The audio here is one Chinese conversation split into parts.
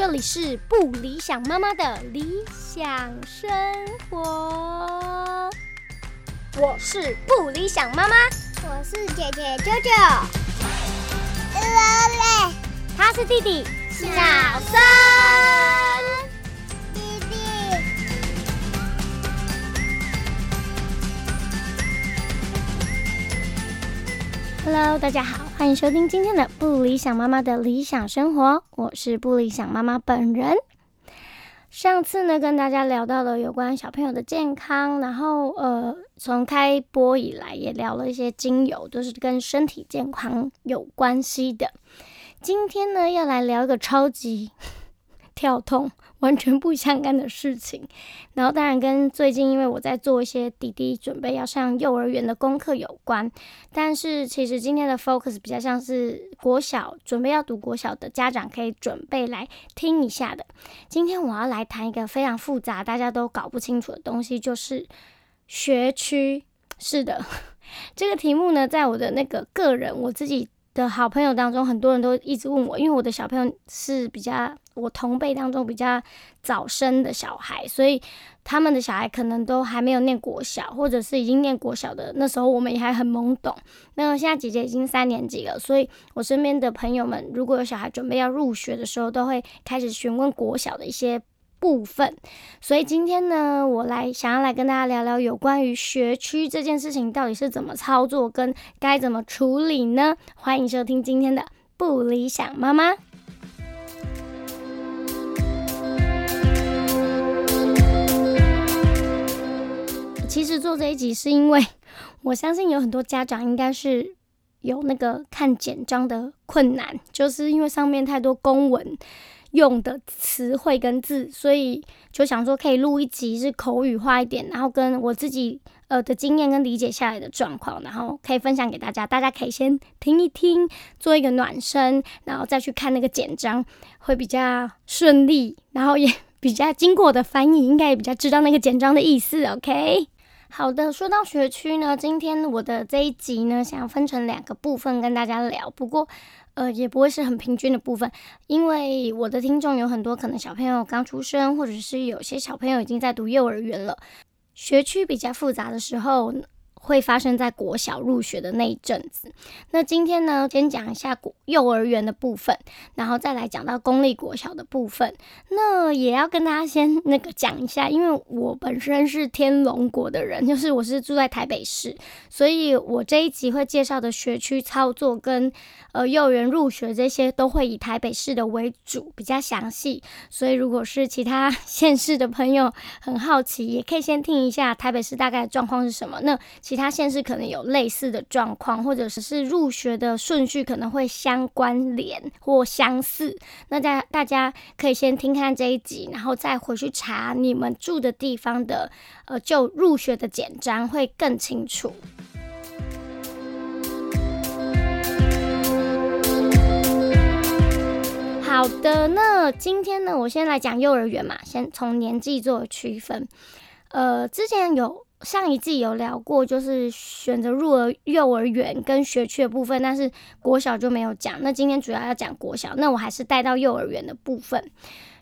这里是不理想妈妈的理想生活。我是不理想妈妈，我是姐姐舅舅，他是弟弟小森。弟弟。Hello，大家好，欢迎收听今天的不理想妈妈的理想生活，我是不理想妈妈本人。上次呢，跟大家聊到了有关小朋友的健康，然后呃，从开播以来也聊了一些精油，都是跟身体健康有关系的。今天呢，要来聊一个超级跳痛、完全不相干的事情。然后当然跟最近因为我在做一些弟弟准备要上幼儿园的功课有关，但是其实今天的 focus 比较像是国小准备要读国小的家长可以准备来听一下的。今天我要来谈一个非常复杂、大家都搞不清楚的东西，就是学区。是的，这个题目呢，在我的那个个人我自己的好朋友当中，很多人都一直问我，因为我的小朋友是比较我同辈当中比较早生的小孩，所以他们的小孩可能都还没有念国小，或者是已经念国小的，那时候我们也还很懵懂。那现在姐姐已经三年级了，所以我身边的朋友们如果有小孩准备要入学的时候，都会开始询问国小的一些部分。所以今天呢，我来想要来跟大家聊聊有关于学区这件事情到底是怎么操作，跟该怎么处理呢？欢迎收听今天的不理想妈妈。其实做这一集是因为 我相信有很多家长应该是有那个看简章的困难，就是因为上面太多公文用的词汇跟字，所以就想说可以录一集是口语化一点，然后跟我自己呃的经验跟理解下来的状况，然后可以分享给大家，大家可以先听一听，做一个暖身，然后再去看那个简章，会比较顺利，然后也 比较经过我的翻译，应该也比较知道那个简章的意思，OK。好的，说到学区呢，今天我的这一集呢，想要分成两个部分跟大家聊。不过，呃，也不会是很平均的部分，因为我的听众有很多可能小朋友刚出生，或者是有些小朋友已经在读幼儿园了。学区比较复杂的时候，会发生在国小入学的那一阵子。那今天呢，先讲一下国幼儿园的部分，然后再来讲到公立国小的部分。那也要跟大家先那个讲一下，因为我本身是天龙国的人，就是我是住在台北市，所以我这一集会介绍的学区操作跟呃幼儿园入学这些都会以台北市的为主，比较详细。所以如果是其他 县市的朋友很好奇，也可以先听一下台北市大概状况是什么。那其他县市可能有类似的状况，或者只是入学的顺序可能会相关联或相似。那大大家可以先听看这一集，然后再回去查你们住的地方的呃就入学的简章，会更清楚。好的，那今天呢，我先来讲幼儿园嘛，先从年纪做区分。呃，之前有上一季有聊过，就是选择入儿幼儿园跟学区的部分，但是国小就没有讲。那今天主要要讲国小，那我还是带到幼儿园的部分。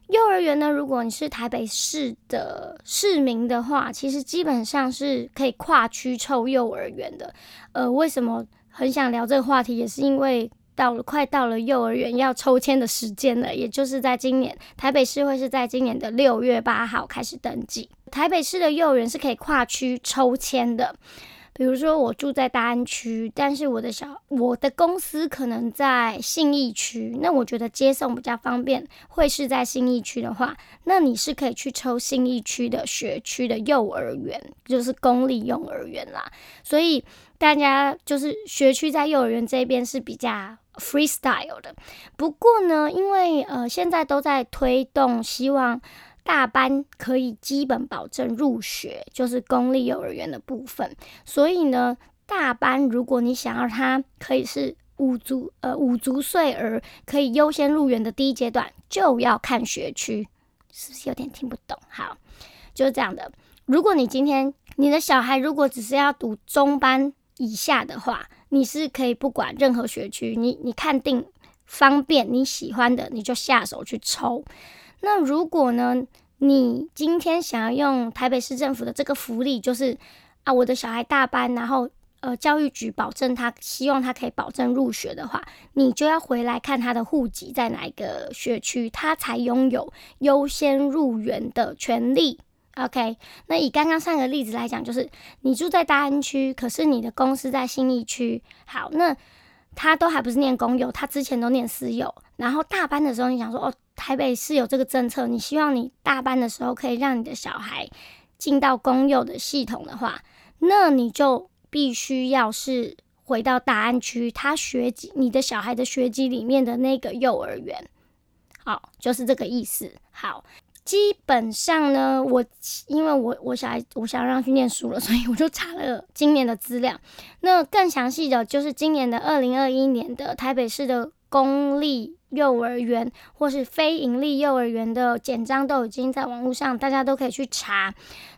幼儿园呢，如果你是台北市的市民的话，其实基本上是可以跨区凑幼儿园的。呃，为什么很想聊这个话题，也是因为。到了快到了幼儿园要抽签的时间了，也就是在今年台北市会是在今年的六月八号开始登记。台北市的幼儿园是可以跨区抽签的，比如说我住在大安区，但是我的小我的公司可能在信义区，那我觉得接送比较方便，会是在信义区的话，那你是可以去抽信义区的学区的幼儿园，就是公立幼儿园啦。所以大家就是学区在幼儿园这边是比较 freestyle 的，不过呢，因为呃现在都在推动，希望大班可以基本保证入学，就是公立幼儿园的部分。所以呢，大班如果你想要它可以是五足呃五足岁儿可以优先入园的第一阶段，就要看学区，是不是有点听不懂？好，就是这样的。如果你今天你的小孩如果只是要读中班以下的话，你是可以不管任何学区，你你看定方便、你喜欢的，你就下手去抽。那如果呢，你今天想要用台北市政府的这个福利，就是啊，我的小孩大班，然后呃，教育局保证他希望他可以保证入学的话，你就要回来看他的户籍在哪一个学区，他才拥有优先入园的权利。OK，那以刚刚上个例子来讲，就是你住在大安区，可是你的公司在新义区。好，那他都还不是念公有，他之前都念私有。然后大班的时候，你想说哦，台北是有这个政策，你希望你大班的时候可以让你的小孩进到公有的系统的话，那你就必须要是回到大安区，他学籍你的小孩的学籍里面的那个幼儿园。好，就是这个意思。好。基本上呢，我因为我我小孩我想让去念书了，所以我就查了今年的资料。那更详细的就是今年的二零二一年的台北市的公立幼儿园或是非营利幼儿园的简章都已经在网络上，大家都可以去查。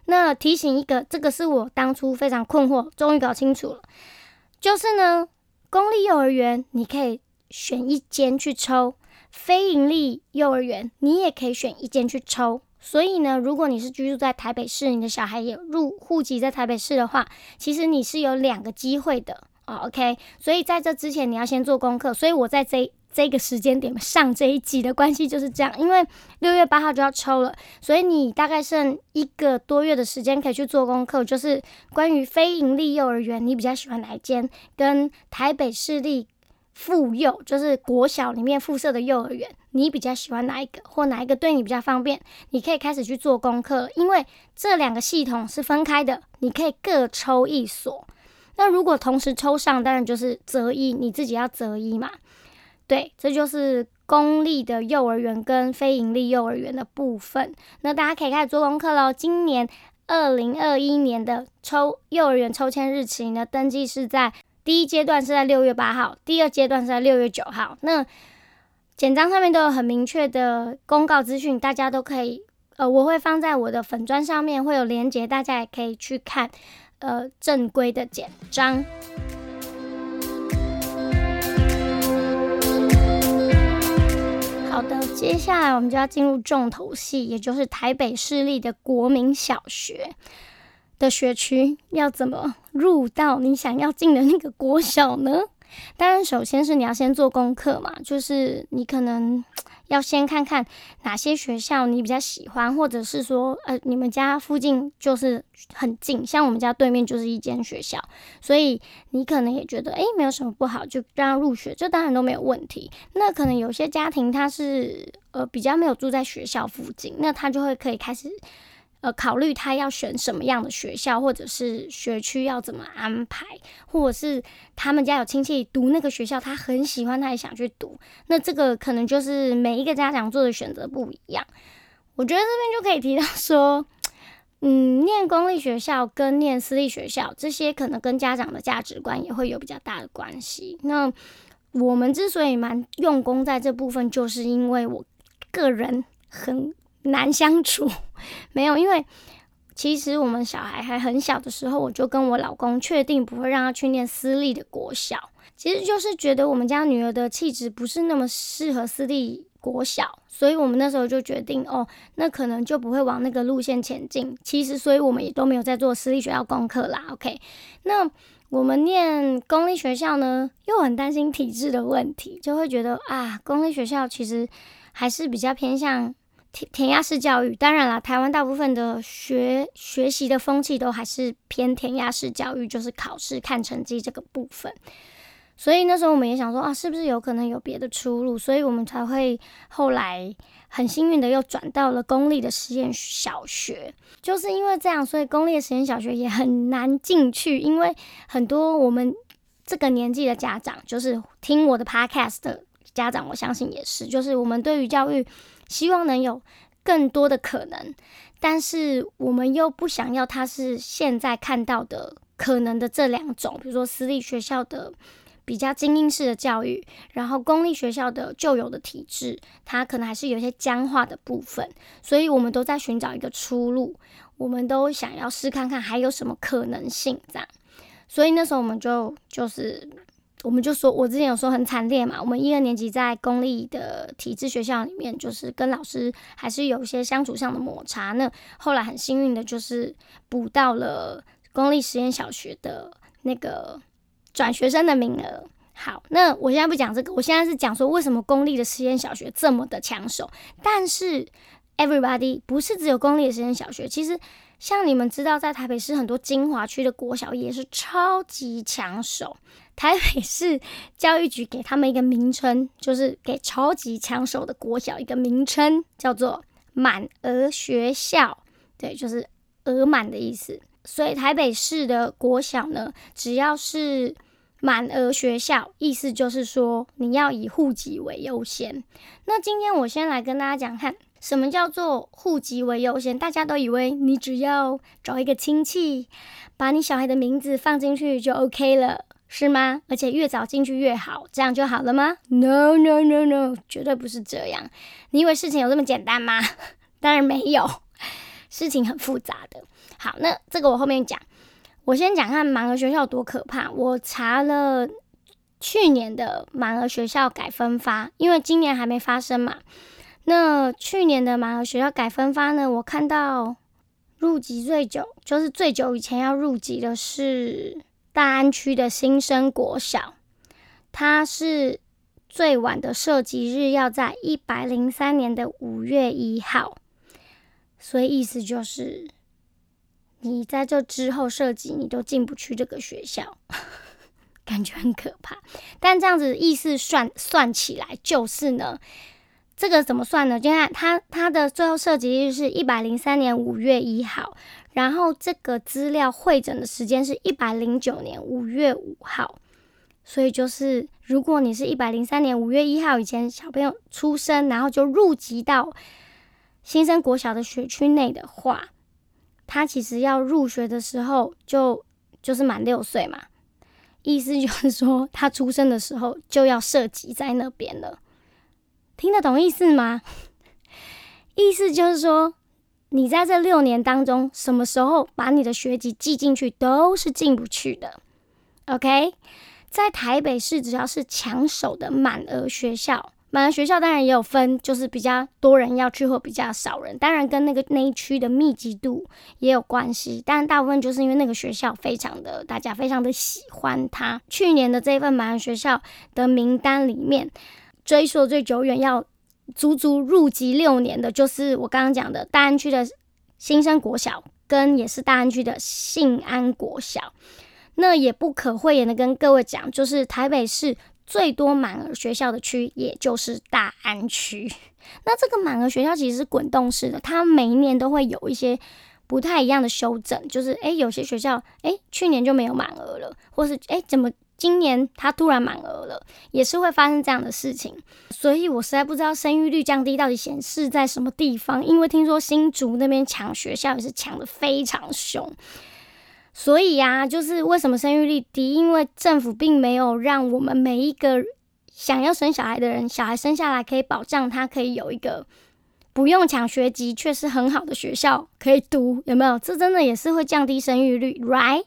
那提醒一个，这个是我当初非常困惑，终于搞清楚了，就是呢，公立幼儿园你可以选一间去抽。非盈利幼儿园，你也可以选一间去抽。所以呢，如果你是居住在台北市，你的小孩也入户籍在台北市的话，其实你是有两个机会的哦。OK，所以在这之前你要先做功课。所以我在这这个时间点上这一集的关系就是这样，因为六月八号就要抽了，所以你大概剩一个多月的时间可以去做功课，就是关于非盈利幼儿园，你比较喜欢哪一间？跟台北市立。妇幼就是国小里面附设的幼儿园，你比较喜欢哪一个，或哪一个对你比较方便？你可以开始去做功课，因为这两个系统是分开的，你可以各抽一所。那如果同时抽上，当然就是择一，你自己要择一嘛。对，这就是公立的幼儿园跟非盈利幼儿园的部分。那大家可以开始做功课喽。今年二零二一年的抽幼儿园抽签日期呢，登记是在。第一阶段是在六月八号，第二阶段是在六月九号。那简章上面都有很明确的公告资讯，大家都可以，呃，我会放在我的粉砖上面，会有连接，大家也可以去看，呃，正规的简章。好的，接下来我们就要进入重头戏，也就是台北市立的国民小学。的学区要怎么入到你想要进的那个国小呢？当然，首先是你要先做功课嘛，就是你可能要先看看哪些学校你比较喜欢，或者是说，呃，你们家附近就是很近，像我们家对面就是一间学校，所以你可能也觉得，诶，没有什么不好，就让他入学，这当然都没有问题。那可能有些家庭他是呃比较没有住在学校附近，那他就会可以开始。呃，考虑他要选什么样的学校，或者是学区要怎么安排，或者是他们家有亲戚读那个学校，他很喜欢，他也想去读。那这个可能就是每一个家长做的选择不一样。我觉得这边就可以提到说，嗯，念公立学校跟念私立学校，这些可能跟家长的价值观也会有比较大的关系。那我们之所以蛮用功在这部分，就是因为我个人很。难相处，没有，因为其实我们小孩还很小的时候，我就跟我老公确定不会让他去念私立的国小，其实就是觉得我们家女儿的气质不是那么适合私立国小，所以我们那时候就决定，哦，那可能就不会往那个路线前进。其实，所以我们也都没有在做私立学校功课啦。OK，那我们念公立学校呢，又很担心体制的问题，就会觉得啊，公立学校其实还是比较偏向。填填鸭式教育，当然了，台湾大部分的学学习的风气都还是偏填鸭式教育，就是考试看成绩这个部分。所以那时候我们也想说啊，是不是有可能有别的出路？所以我们才会后来很幸运的又转到了公立的实验小学。就是因为这样，所以公立的实验小学也很难进去，因为很多我们这个年纪的家长，就是听我的 podcast 的家长，我相信也是，就是我们对于教育。希望能有更多的可能，但是我们又不想要它是现在看到的可能的这两种，比如说私立学校的比较精英式的教育，然后公立学校的旧有的体制，它可能还是有一些僵化的部分，所以我们都在寻找一个出路，我们都想要试看看还有什么可能性这样，所以那时候我们就就是我们就说，我之前有说很惨烈嘛。我们一二年级在公立的体制学校里面，就是跟老师还是有一些相处上的摩擦。那后来很幸运的，就是补到了公立实验小学的那个转学生的名额。好，那我现在不讲这个，我现在是讲说为什么公立的实验小学这么的抢手。但是 everybody 不是只有公立的实验小学，其实像你们知道，在台北市很多精华区的国小也是超级抢手。台北市教育局给他们一个名称，就是给超级抢手的国小一个名称，叫做满额学校。对，就是额满的意思。所以台北市的国小呢，只要是满额学校，意思就是说你要以户籍为优先。那今天我先来跟大家讲看，什么叫做户籍为优先？大家都以为你只要找一个亲戚，把你小孩的名字放进去就 OK 了。是吗？而且越早进去越好，这样就好了吗？No No No No，绝对不是这样。你以为事情有这么简单吗？当然没有，事情很复杂的。好，那这个我后面讲。我先讲看满额学校多可怕。我查了去年的满额学校改分发，因为今年还没发生嘛。那去年的满额学校改分发呢？我看到入籍最久，就是最久以前要入籍的是。大安区的新生国小，它是最晚的设籍日要在一百零三年的五月一号，所以意思就是，你在这之后设籍，你都进不去这个学校，感觉很可怕。但这样子意思算算起来，就是呢，这个怎么算呢？就看它它的最后设籍日是一百零三年五月一号。然后这个资料会诊的时间是一百零九年五月五号，所以就是如果你是一百零三年五月一号以前小朋友出生，然后就入籍到新生国小的学区内的话，他其实要入学的时候就就是满六岁嘛，意思就是说他出生的时候就要涉及在那边了，听得懂意思吗？意思就是说。你在这六年当中，什么时候把你的学籍寄进去都是进不去的。OK，在台北市只要是抢手的满额学校，满额学校当然也有分，就是比较多人要去或比较少人，当然跟那个那一区的密集度也有关系。但大部分就是因为那个学校非常的大家非常的喜欢它。去年的这份满额学校的名单里面，追溯最久远要。足足入籍六年的，就是我刚刚讲的大安区的新生国小，跟也是大安区的信安国小。那也不可讳言的跟各位讲，就是台北市最多满额学校的区，也就是大安区。那这个满额学校其实是滚动式的，它每一年都会有一些不太一样的修正，就是诶，有些学校诶，去年就没有满额了，或是诶，怎么？今年他突然满额了，也是会发生这样的事情，所以我实在不知道生育率降低到底显示在什么地方。因为听说新竹那边抢学校也是抢的非常凶，所以呀，就是为什么生育率低？因为政府并没有让我们每一个想要生小孩的人，小孩生下来可以保障他可以有一个不用抢学籍却是很好的学校可以读，有没有？这真的也是会降低生育率，right？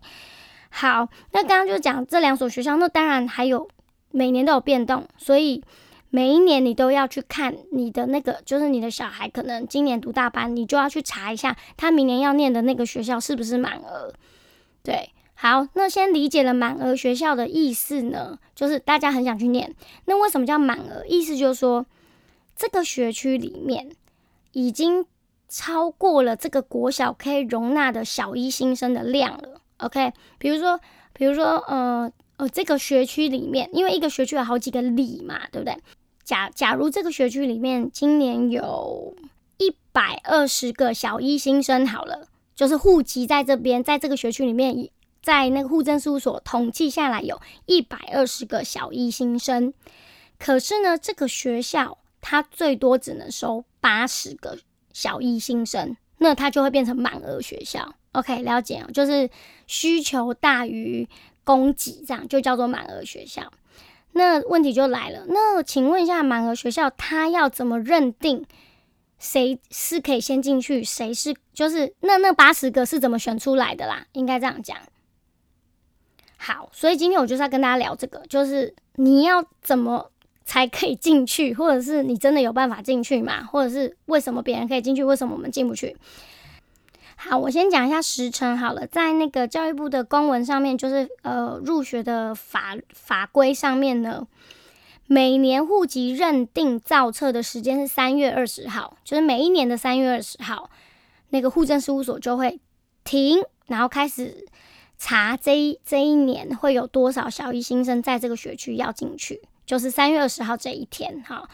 好，那刚刚就讲这两所学校，那当然还有每年都有变动，所以每一年你都要去看你的那个，就是你的小孩可能今年读大班，你就要去查一下他明年要念的那个学校是不是满额。对，好，那先理解了满额学校的意思呢，就是大家很想去念，那为什么叫满额？意思就是说这个学区里面已经超过了这个国小可以容纳的小一新生的量了。OK，比如说，比如说，呃，呃，这个学区里面，因为一个学区有好几个里嘛，对不对？假假如这个学区里面今年有一百二十个小一新生，好了，就是户籍在这边，在这个学区里面，在那个户政事务所统计下来有一百二十个小一新生，可是呢，这个学校它最多只能收八十个小一新生，那它就会变成满额学校。OK，了解，就是需求大于供给，这样就叫做满额学校。那问题就来了，那请问一下，满额学校它要怎么认定谁是可以先进去，谁是就是那那八十个是怎么选出来的啦？应该这样讲。好，所以今天我就是要跟大家聊这个，就是你要怎么才可以进去，或者是你真的有办法进去吗？或者是为什么别人可以进去，为什么我们进不去？好，我先讲一下时程好了，在那个教育部的公文上面，就是呃入学的法法规上面呢，每年户籍认定造册的时间是三月二十号，就是每一年的三月二十号，那个户政事务所就会停，然后开始查这这一年会有多少小一新生在这个学区要进去，就是三月二十号这一天哈。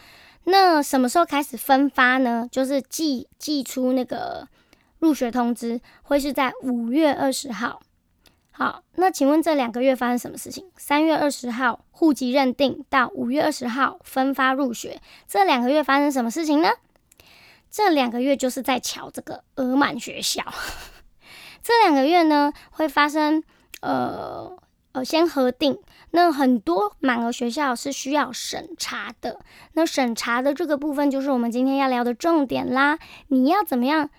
那什么时候开始分发呢？就是寄寄出那个。入学通知会是在五月二十号。好，那请问这两个月发生什么事情？三月二十号户籍认定到五月二十号分发入学，这两个月发生什么事情呢？这两个月就是在瞧这个额满学校。这两个月呢会发生呃呃先核定，那很多满额学校是需要审查的。那审查的这个部分就是我们今天要聊的重点啦。你要怎么样？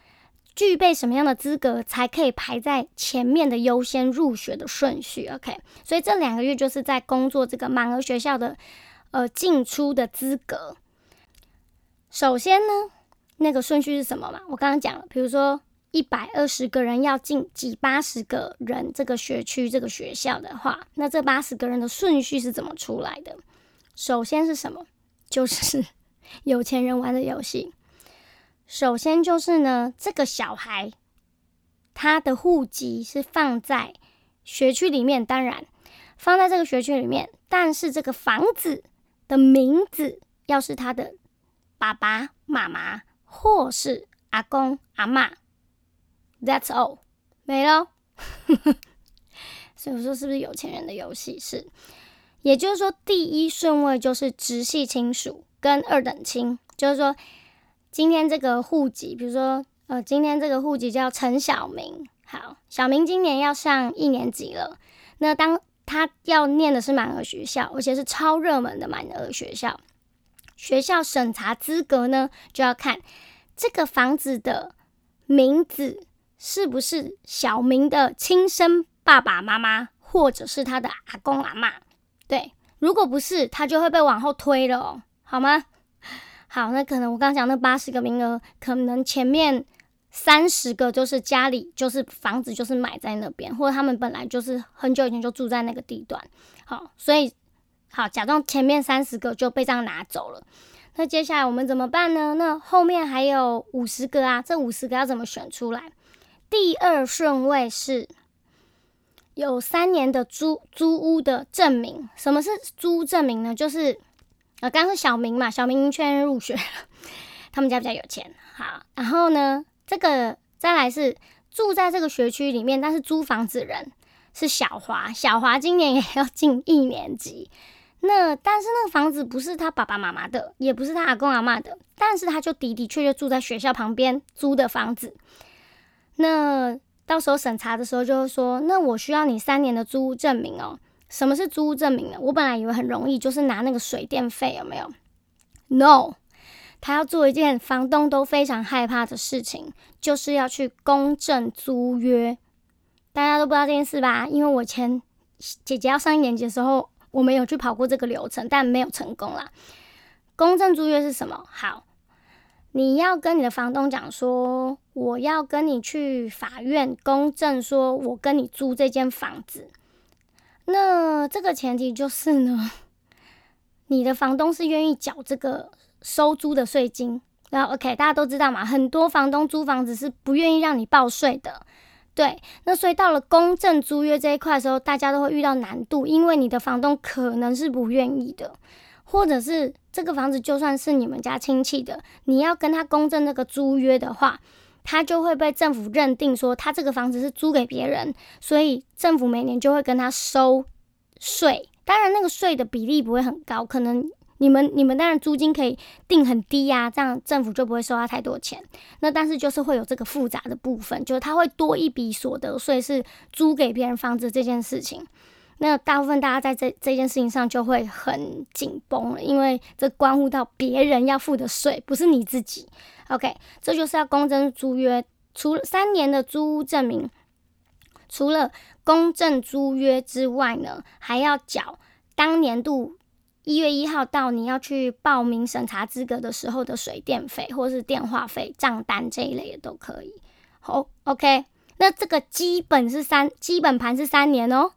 具备什么样的资格才可以排在前面的优先入学的顺序？OK，所以这两个月就是在工作这个满额学校的呃进出的资格。首先呢，那个顺序是什么嘛？我刚刚讲了，比如说一百二十个人要进几八十个人这个学区这个学校的话，那这八十个人的顺序是怎么出来的？首先是什么？就是 有钱人玩的游戏。首先就是呢，这个小孩他的户籍是放在学区里面，当然放在这个学区里面，但是这个房子的名字要是他的爸爸妈妈或是阿公阿妈，That's all，没了。所以我说是不是有钱人的游戏？是，也就是说第一顺位就是直系亲属跟二等亲，就是说。今天这个户籍，比如说，呃，今天这个户籍叫陈小明。好，小明今年要上一年级了。那当他要念的是满额学校，而且是超热门的满额学校，学校审查资格呢，就要看这个房子的名字是不是小明的亲生爸爸妈妈，或者是他的阿公阿妈。对，如果不是，他就会被往后推了哦，好吗？好，那可能我刚刚讲那八十个名额，可能前面三十个就是家里就是房子就是买在那边，或者他们本来就是很久以前就住在那个地段。好，所以好假装前面三十个就被这样拿走了。那接下来我们怎么办呢？那后面还有五十个啊，这五十个要怎么选出来？第二顺位是有三年的租租屋的证明。什么是租证明呢？就是啊，刚刚是小明嘛，小明确认入学了，他们家比较有钱。好，然后呢，这个再来是住在这个学区里面，但是租房子人是小华，小华今年也要进一年级。那但是那个房子不是他爸爸妈妈的，也不是他阿公阿妈的，但是他就的的确确住在学校旁边租的房子。那到时候审查的时候就会说，那我需要你三年的租屋证明哦。什么是租屋证明呢？我本来以为很容易，就是拿那个水电费，有没有？No，他要做一件房东都非常害怕的事情，就是要去公证租约。大家都不知道这件事吧？因为我前姐姐要上一年级的时候，我们有去跑过这个流程，但没有成功啦。公证租约是什么？好，你要跟你的房东讲说，我要跟你去法院公证，说我跟你租这间房子。那这个前提就是呢，你的房东是愿意缴这个收租的税金。然后 OK，大家都知道嘛，很多房东租房子是不愿意让你报税的。对，那所以到了公证租约这一块的时候，大家都会遇到难度，因为你的房东可能是不愿意的，或者是这个房子就算是你们家亲戚的，你要跟他公证那个租约的话。他就会被政府认定说，他这个房子是租给别人，所以政府每年就会跟他收税。当然，那个税的比例不会很高，可能你们你们当然租金可以定很低呀，这样政府就不会收他太多钱。那但是就是会有这个复杂的部分，就是他会多一笔所得税是租给别人房子这件事情。那大部分大家在这这件事情上就会很紧绷了，因为这关乎到别人要付的税，不是你自己。OK，这就是要公证租约，除三年的租屋证明，除了公证租约之外呢，还要缴当年度一月一号到你要去报名审查资格的时候的水电费或是电话费账单这一类的都可以。好，OK，那这个基本是三基本盘是三年哦，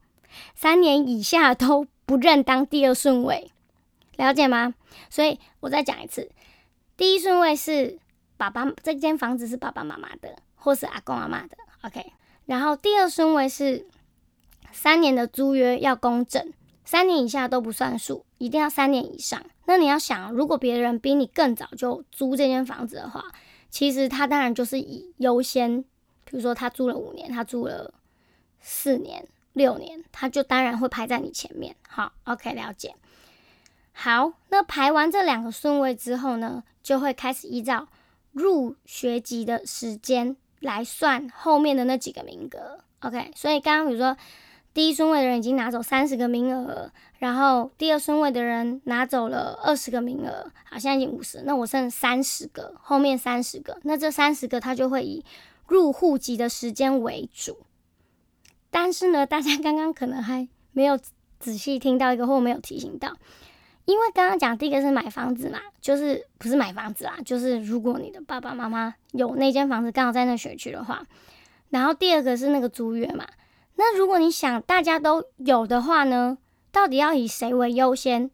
三年以下都不认当第二顺位，了解吗？所以我再讲一次，第一顺位是爸爸这间房子是爸爸妈妈的或是阿公阿妈的，OK。然后第二顺位是三年的租约要公证，三年以下都不算数，一定要三年以上。那你要想，如果别人比你更早就租这间房子的话，其实他当然就是以优先，比如说他租了五年，他租了四年、六年，他就当然会排在你前面。好，OK，了解。好，那排完这两个顺位之后呢，就会开始依照入学籍的时间。来算后面的那几个名额，OK。所以刚刚比如说第一顺位的人已经拿走三十个名额，然后第二顺位的人拿走了二十个名额，好，现在已经五十，那我剩三十个，后面三十个，那这三十个他就会以入户籍的时间为主。但是呢，大家刚刚可能还没有仔细听到一个，或没有提醒到。因为刚刚讲第一个是买房子嘛，就是不是买房子啦，就是如果你的爸爸妈妈有那间房子刚好在那学区的话，然后第二个是那个租约嘛。那如果你想大家都有的话呢，到底要以谁为优先，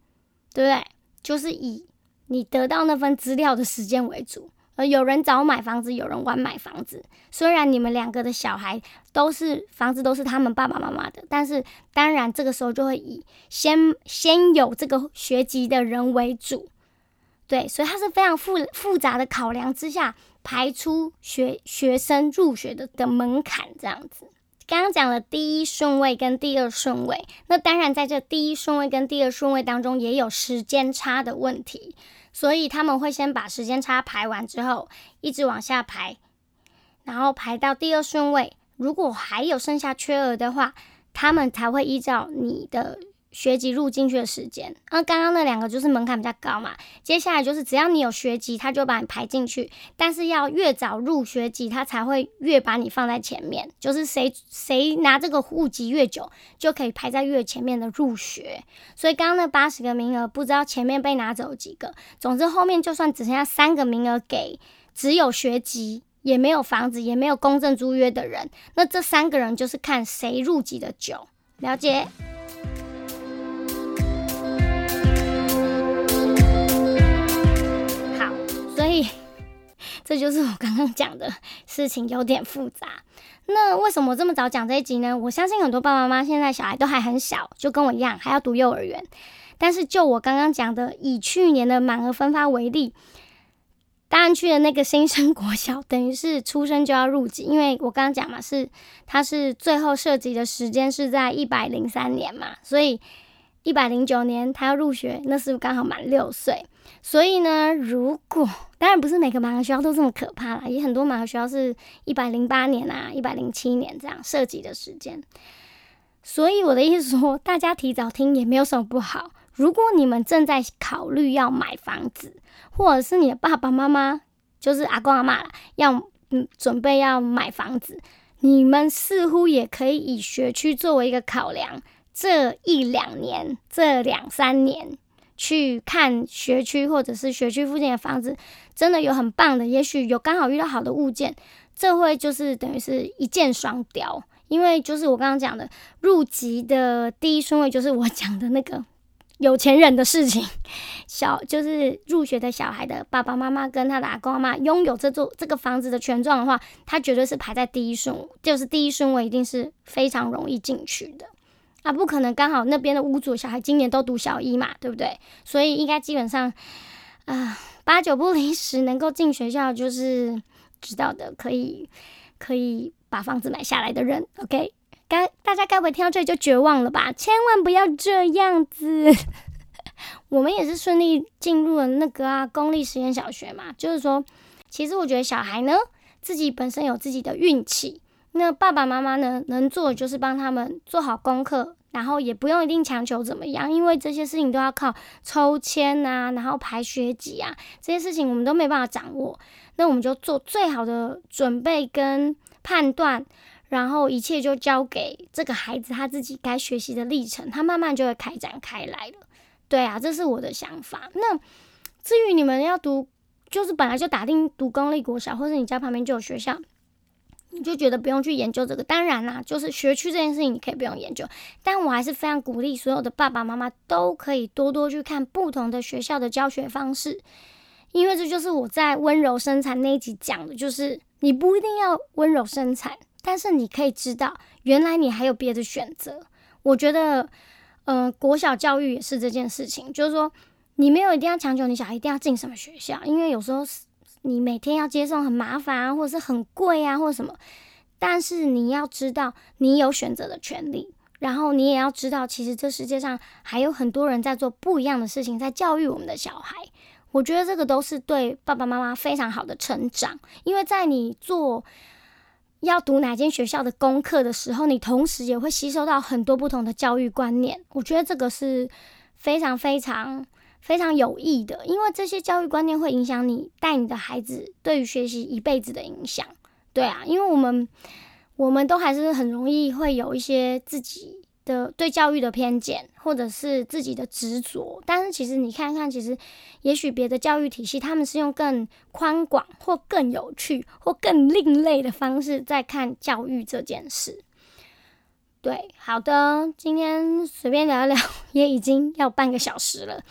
对不对？就是以你得到那份资料的时间为主。呃有人早买房子，有人晚买房子。虽然你们两个的小孩都是房子都是他们爸爸妈妈的，但是当然这个时候就会以先先有这个学籍的人为主。对，所以它是非常复复杂的考量之下排出学学生入学的的门槛这样子。刚刚讲了第一顺位跟第二顺位，那当然在这第一顺位跟第二顺位当中也有时间差的问题。所以他们会先把时间差排完之后，一直往下排，然后排到第二顺位。如果还有剩下缺额的话，他们才会依照你的。学籍入进去的时间，那刚刚那两个就是门槛比较高嘛。接下来就是只要你有学籍，他就把你排进去。但是要越早入学籍，他才会越把你放在前面。就是谁谁拿这个户籍越久，就可以排在越前面的入学。所以刚刚那八十个名额，不知道前面被拿走几个。总之后面就算只剩下三个名额给只有学籍，也没有房子，也没有公证租约的人，那这三个人就是看谁入籍的久。了解。这就是我刚刚讲的事情有点复杂。那为什么这么早讲这一集呢？我相信很多爸爸妈妈现在小孩都还很小，就跟我一样还要读幼儿园。但是就我刚刚讲的，以去年的满额分发为例，大安区的那个新生国小，等于是出生就要入籍，因为我刚刚讲嘛，是他是最后涉及的时间是在一百零三年嘛，所以一百零九年他要入学，那是不是刚好满六岁？所以呢，如果当然不是每个满额学校都这么可怕啦，也很多满额学校是一百零八年啊、一百零七年这样设计的时间。所以我的意思说，大家提早听也没有什么不好。如果你们正在考虑要买房子，或者是你的爸爸妈妈就是阿公阿妈要嗯准备要买房子，你们似乎也可以以学区作为一个考量，这一两年、这两三年。去看学区或者是学区附近的房子，真的有很棒的，也许有刚好遇到好的物件，这会就是等于是一箭双雕。因为就是我刚刚讲的入籍的第一顺位，就是我讲的那个有钱人的事情。小就是入学的小孩的爸爸妈妈跟他的阿公阿妈拥有这座这个房子的权状的话，他绝对是排在第一顺，就是第一顺位一定是非常容易进去的。啊，不可能刚好那边的屋主小孩今年都读小一嘛，对不对？所以应该基本上，啊，八九不离十能够进学校就是知道的，可以可以把房子买下来的人。OK，该大家该不会听到这里就绝望了吧？千万不要这样子。我们也是顺利进入了那个啊公立实验小学嘛，就是说，其实我觉得小孩呢自己本身有自己的运气。那爸爸妈妈呢？能做的就是帮他们做好功课，然后也不用一定强求怎么样，因为这些事情都要靠抽签啊，然后排学籍啊，这些事情我们都没办法掌握。那我们就做最好的准备跟判断，然后一切就交给这个孩子他自己该学习的历程，他慢慢就会开展开来了。对啊，这是我的想法。那至于你们要读，就是本来就打定读公立国小，或者你家旁边就有学校。你就觉得不用去研究这个，当然啦，就是学区这件事情你可以不用研究，但我还是非常鼓励所有的爸爸妈妈都可以多多去看不同的学校的教学方式，因为这就是我在温柔生产那一集讲的，就是你不一定要温柔生产，但是你可以知道原来你还有别的选择。我觉得，呃，国小教育也是这件事情，就是说你没有一定要强求你小孩一定要进什么学校，因为有时候。你每天要接送很麻烦啊，或者是很贵啊，或者什么。但是你要知道，你有选择的权利。然后你也要知道，其实这世界上还有很多人在做不一样的事情，在教育我们的小孩。我觉得这个都是对爸爸妈妈非常好的成长。因为在你做要读哪间学校的功课的时候，你同时也会吸收到很多不同的教育观念。我觉得这个是非常非常。非常有益的，因为这些教育观念会影响你带你的孩子对于学习一辈子的影响。对啊，因为我们我们都还是很容易会有一些自己的对教育的偏见，或者是自己的执着。但是其实你看看，其实也许别的教育体系，他们是用更宽广或更有趣或更另类的方式在看教育这件事。对，好的，今天随便聊一聊，也已经要半个小时了。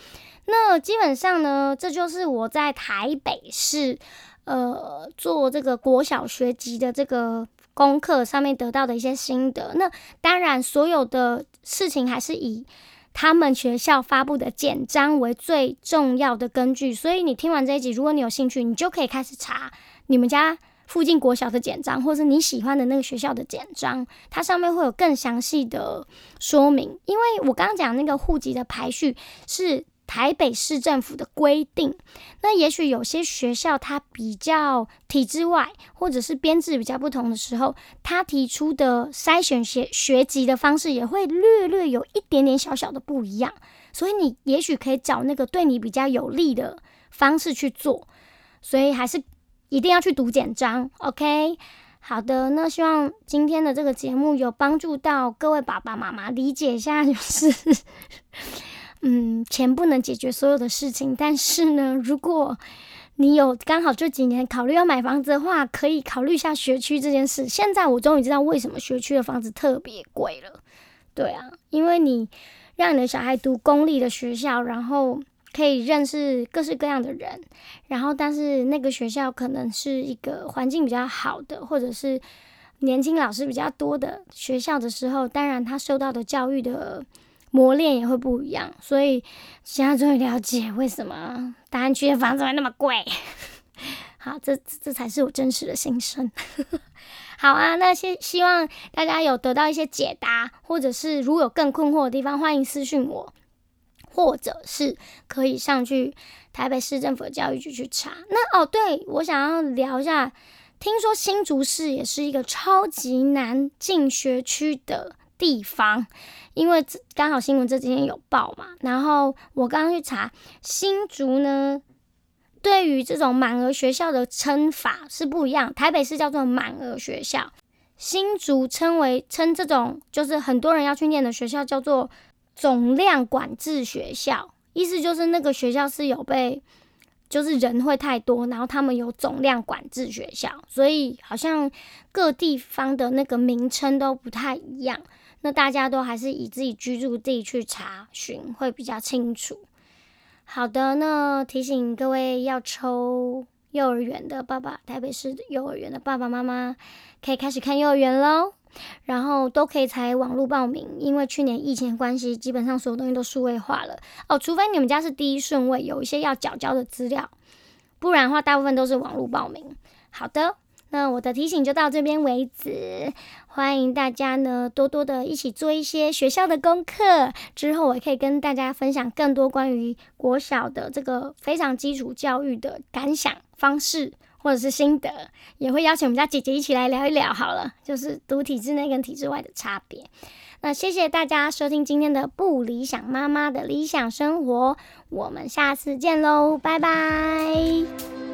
那基本上呢，这就是我在台北市，呃，做这个国小学籍的这个功课上面得到的一些心得。那当然，所有的事情还是以他们学校发布的简章为最重要的根据。所以你听完这一集，如果你有兴趣，你就可以开始查你们家附近国小的简章，或是你喜欢的那个学校的简章，它上面会有更详细的说明。因为我刚刚讲那个户籍的排序是。台北市政府的规定，那也许有些学校它比较体制外，或者是编制比较不同的时候，他提出的筛选学学籍的方式也会略略有一点点小小的不一样。所以你也许可以找那个对你比较有利的方式去做。所以还是一定要去读简章，OK？好的，那希望今天的这个节目有帮助到各位爸爸妈妈理解一下，就是。嗯，钱不能解决所有的事情，但是呢，如果你有刚好这几年考虑要买房子的话，可以考虑一下学区这件事。现在我终于知道为什么学区的房子特别贵了。对啊，因为你让你的小孩读公立的学校，然后可以认识各式各样的人，然后但是那个学校可能是一个环境比较好的，或者是年轻老师比较多的学校的时候，当然他受到的教育的。磨练也会不一样，所以现在终于了解为什么大安区的房子会那么贵。好，这这才是我真实的心声。好啊，那希希望大家有得到一些解答，或者是如果有更困惑的地方，欢迎私讯我，或者是可以上去台北市政府教育局去查。那哦，对我想要聊一下，听说新竹市也是一个超级难进学区的。地方，因为刚好新闻这几天有报嘛，然后我刚刚去查新竹呢，对于这种满额学校的称法是不一样。台北市叫做满额学校，新竹称为称这种就是很多人要去念的学校叫做总量管制学校，意思就是那个学校是有被就是人会太多，然后他们有总量管制学校，所以好像各地方的那个名称都不太一样。那大家都还是以自己居住地去查询会比较清楚。好的，那提醒各位要抽幼儿园的爸爸，台北市幼儿园的爸爸妈妈可以开始看幼儿园喽。然后都可以采网络报名，因为去年疫情关系，基本上所有东西都数位化了哦。除非你们家是第一顺位，有一些要缴交的资料，不然的话，大部分都是网络报名。好的。那我的提醒就到这边为止，欢迎大家呢多多的一起做一些学校的功课，之后我可以跟大家分享更多关于国小的这个非常基础教育的感想方式或者是心得，也会邀请我们家姐姐一起来聊一聊。好了，就是读体制内跟体制外的差别。那谢谢大家收听今天的不理想妈妈的理想生活，我们下次见喽，拜拜。